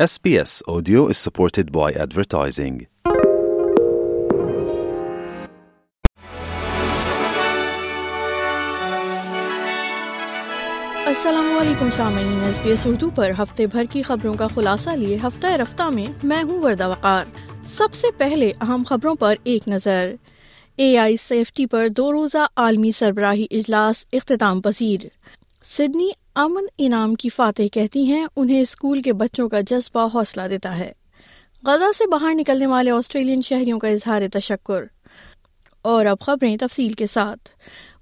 السلام علیکم سامعین ایس بی ایس اردو پر ہفتے بھر کی خبروں کا خلاصہ لیے ہفتہ رفتہ میں میں ہوں وردہ وقار سب سے پہلے اہم خبروں پر ایک نظر اے آئی سیفٹی پر دو روزہ عالمی سربراہی اجلاس اختتام پذیر سڈنی امن انعام کی فاتح کہتی ہیں انہیں اسکول کے بچوں کا جذبہ حوصلہ دیتا ہے غزہ سے باہر نکلنے والے آسٹریلین شہریوں کا اظہار تشکر اور اب خبریں تفصیل کے ساتھ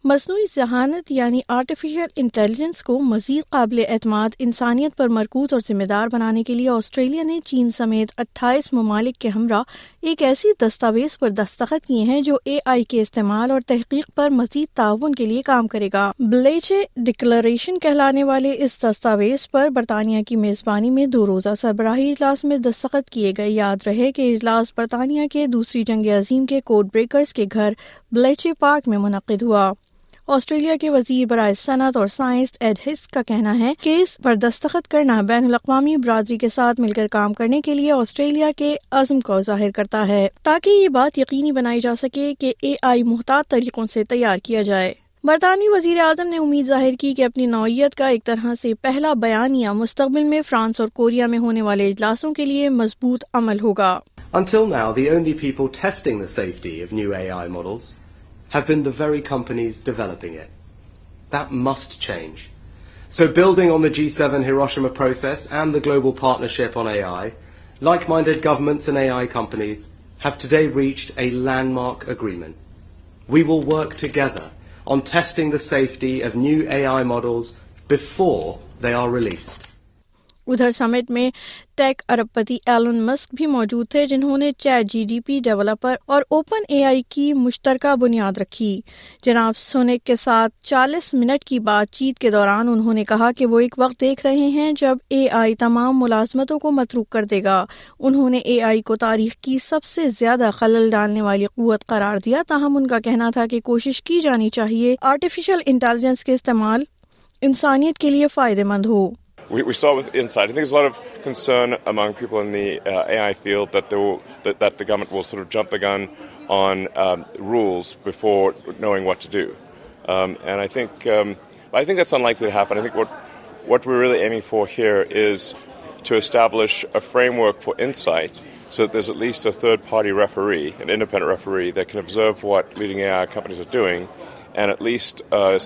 مصنوعی ذہانت یعنی آرٹیفیشیل انٹیلیجنس کو مزید قابل اعتماد انسانیت پر مرکوز اور ذمہ دار بنانے کے لیے آسٹریلیا نے چین سمیت اٹھائیس ممالک کے ہمراہ ایک ایسی دستاویز پر دستخط کیے ہیں جو اے آئی کے استعمال اور تحقیق پر مزید تعاون کے لیے کام کرے گا بلیچے ڈکلریشن کہلانے والے اس دستاویز پر برطانیہ کی میزبانی میں دو روزہ سربراہی اجلاس میں دستخط کیے گئے یاد رہے کہ اجلاس برطانیہ کے دوسری جنگ عظیم کے کوڈ بریکرز کے گھر بلیچے پارک میں منعقد ہوا آسٹریلیا کے وزیر برائے صنعت اور سائنس ایڈ ہس کا کہنا ہے کہ اس پر دستخط کرنا بین الاقوامی برادری کے ساتھ مل کر کام کرنے کے لیے آسٹریلیا کے عزم کو ظاہر کرتا ہے تاکہ یہ بات یقینی بنائی جا سکے کہ اے آئی محتاط طریقوں سے تیار کیا جائے برطانوی وزیر اعظم نے امید ظاہر کی کہ اپنی نوعیت کا ایک طرح سے پہلا بیانیہ مستقبل میں فرانس اور کوریا میں ہونے والے اجلاسوں کے لیے مضبوط عمل ہوگا have been the very companies developing it. That must change. So building on the G7 Hiroshima process and the global partnership on AI, like-minded governments and AI companies have today reached a landmark agreement. We will work together on testing the safety of new AI models before they are released. ادھر سمٹ میں ٹیک ارب پتی Alan مسک بھی موجود تھے جنہوں نے چیٹ جی ڈی پی ڈیولپر اور اوپن اے آئی کی مشترکہ بنیاد رکھی جناب سونک کے ساتھ چالیس منٹ کی بات چیت کے دوران انہوں نے کہا کہ وہ ایک وقت دیکھ رہے ہیں جب اے آئی تمام ملازمتوں کو متروک کر دے گا انہوں نے اے آئی کو تاریخ کی سب سے زیادہ خلل ڈالنے والی قوت قرار دیا تاہم ان کا کہنا تھا کہ کوشش کی جانی چاہیے آرٹیفیشل انٹیلیجنس کے استعمال انسانیت کے لیے فائدہ مند ہو وی وی سال سائڈ سال آف کنسرن امنگ پیپل نی اے آئی فیل جپ تین on rules before knowing veto and I think I think soon like ویلک what what we aim for her is to establish framework for inside suit at least for referendum referee that abusing doing Uh,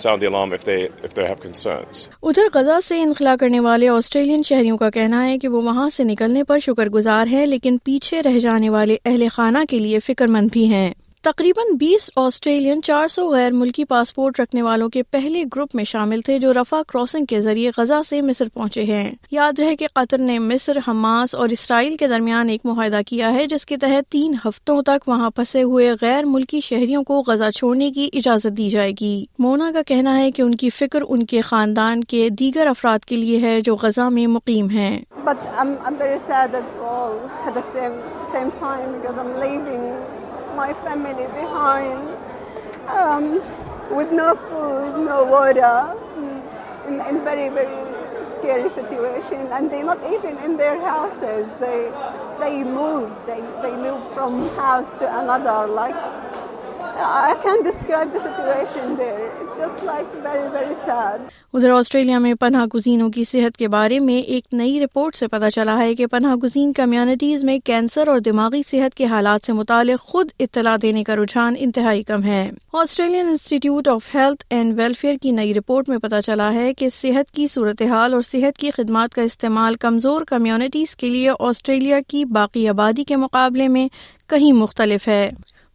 ادھر غزہ سے انخلا کرنے والے Australian شہریوں کا کہنا ہے کہ وہ وہاں سے نکلنے پر شکر گزار ہیں لیکن پیچھے رہ جانے والے اہل خانہ کے لیے فکر مند بھی ہیں تقریباً بیس آسٹریلین چار سو غیر ملکی پاسپورٹ رکھنے والوں کے پہلے گروپ میں شامل تھے جو رفا کراسنگ کے ذریعے غزہ سے مصر پہنچے ہیں یاد رہے کہ قطر نے مصر حماس اور اسرائیل کے درمیان ایک معاہدہ کیا ہے جس کے تحت تین ہفتوں تک وہاں پھنسے ہوئے غیر ملکی شہریوں کو غزہ چھوڑنے کی اجازت دی جائے گی مونا کا کہنا ہے کہ ان کی فکر ان کے خاندان کے دیگر افراد کے لیے ہے جو غزہ میں مقیم ہیں But I'm, I'm I'm very sad at At all. the same, same time because leaving. My family behind with no food no water very very scary situation and they not M and they house they تھی لو تھی لو from house to این ازار like ادھر Australia میں پناہ گزینوں کی صحت کے بارے میں ایک نئی رپورٹ سے پتہ چلا ہے کہ پناہ گزین کمیونٹیز میں کینسر اور دماغی صحت کے حالات سے متعلق خود اطلاع دینے کا رجحان انتہائی کم ہے Australian Institute of Health and Welfare کی نئی رپورٹ میں پتہ چلا ہے کہ صحت کی صورتحال اور صحت کی خدمات کا استعمال کمزور کمیونٹیز کے لیے آسٹریلیا کی باقی آبادی کے مقابلے میں کہیں مختلف ہے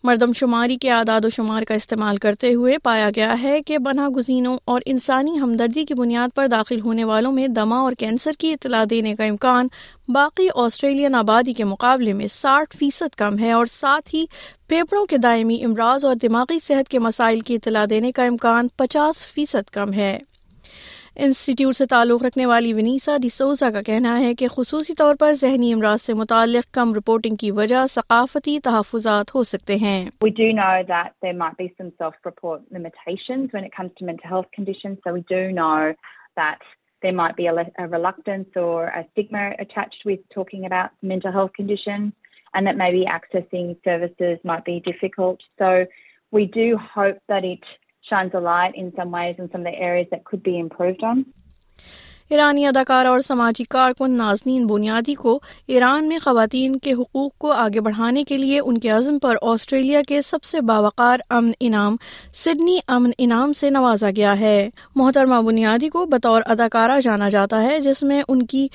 مردم شماری کے اعداد و شمار کا استعمال کرتے ہوئے پایا گیا ہے کہ پناہ گزینوں اور انسانی ہمدردی کی بنیاد پر داخل ہونے والوں میں دما اور کینسر کی اطلاع دینے کا امکان باقی آسٹریلین آبادی کے مقابلے میں ساٹھ فیصد کم ہے اور ساتھ ہی پھیپڑوں کے دائمی امراض اور دماغی صحت کے مسائل کی اطلاع دینے کا امکان پچاس فیصد کم ہے انسٹیٹیوٹ سے تعلق رکھنے والی ونیسا ڈیسوزا کا کہنا ہے کہ خصوصی طور پر ذہنی امراض سے متعلق کم رپورٹنگ کی وجہ ثقافتی تحفظات ہو سکتے ہیں there might be a, a reluctance or a stigma attached with talking about mental health conditions and that maybe accessing services might be difficult. So we do hope that it ایرانی اداکارہ اور سماجی کارکن نازنین بنیادی کو ایران میں خواتین کے حقوق کو آگے بڑھانے کے لیے ان کے عزم پر آسٹریلیا کے سب سے باوقار امن انعام سڈنی امن انعام سے نوازا گیا ہے محترمہ بنیادی کو بطور اداکارہ جانا جاتا ہے جس میں ان کی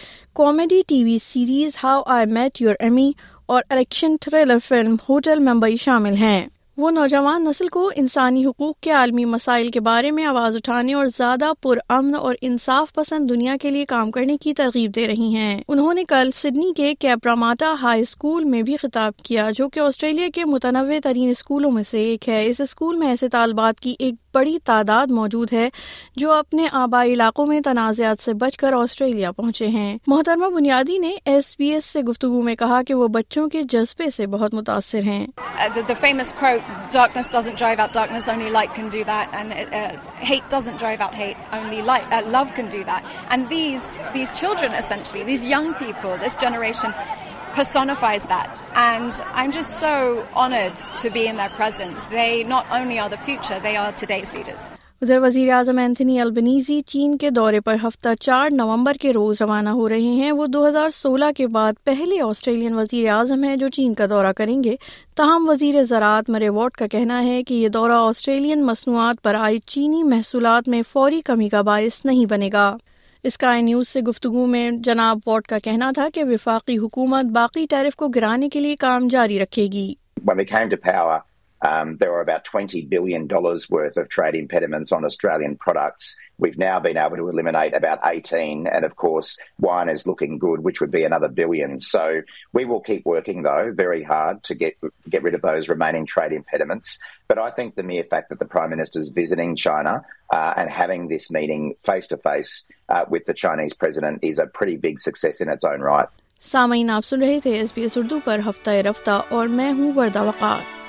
comedy T V series how I met your ایمی اور action thriller film hotel Mumbai شامل ہیں وہ نوجوان نسل کو انسانی حقوق کے عالمی مسائل کے بارے میں آواز اٹھانے اور زیادہ پر امن اور انصاف پسند دنیا کے لیے کام کرنے کی ترغیب دے رہی ہیں انہوں نے کل سڈنی کے کیپراماٹا ہائی اسکول میں بھی خطاب کیا جو کہ آسٹریلیا کے متنوع ترین اسکولوں میں سے ایک ہے اس اسکول میں ایسے طالبات کی ایک بڑی تعداد موجود ہے جو اپنے آبائی علاقوں میں تنازعات سے بچ کر آسٹریلیا پہنچے ہیں محترمہ بنیادی نے ایس بی ایس سے گفتگو میں کہا کہ وہ بچوں کے جذبے سے بہت متاثر ہیں Uh, the famous quote, darkness doesn't drive out darkness, only light can do that, and uh, uh, hate doesn't drive out hate, only light, love can do that. And these children, essentially, these young people, this generation, personifies that. And I'm just so honored to be in their presence. They not only are the future, they are today's leaders. ادھر وزیر اعظم Anthony Albanese چین کے دورے پر ہفتہ چار نومبر کے روز روانہ ہو رہے ہیں وہ دو ہزار سولہ کے بعد پہلے آسٹریلین وزیر اعظم ہیں جو چین کا دورہ کریں گے تاہم وزیر زراعت مرے وارڈ کا کہنا ہے کہ یہ دورہ آسٹریلین مصنوعات پر آئی چینی محصولات میں فوری کمی کا باعث نہیں بنے گا اسکائی نیوز سے گفتگو میں جناب وارڈ کا کہنا تھا کہ وفاقی حکومت باقی ٹیرف کو گرانے کے لیے کام جاری رکھے گی ہفتہ اور میں ہوں وردا وقات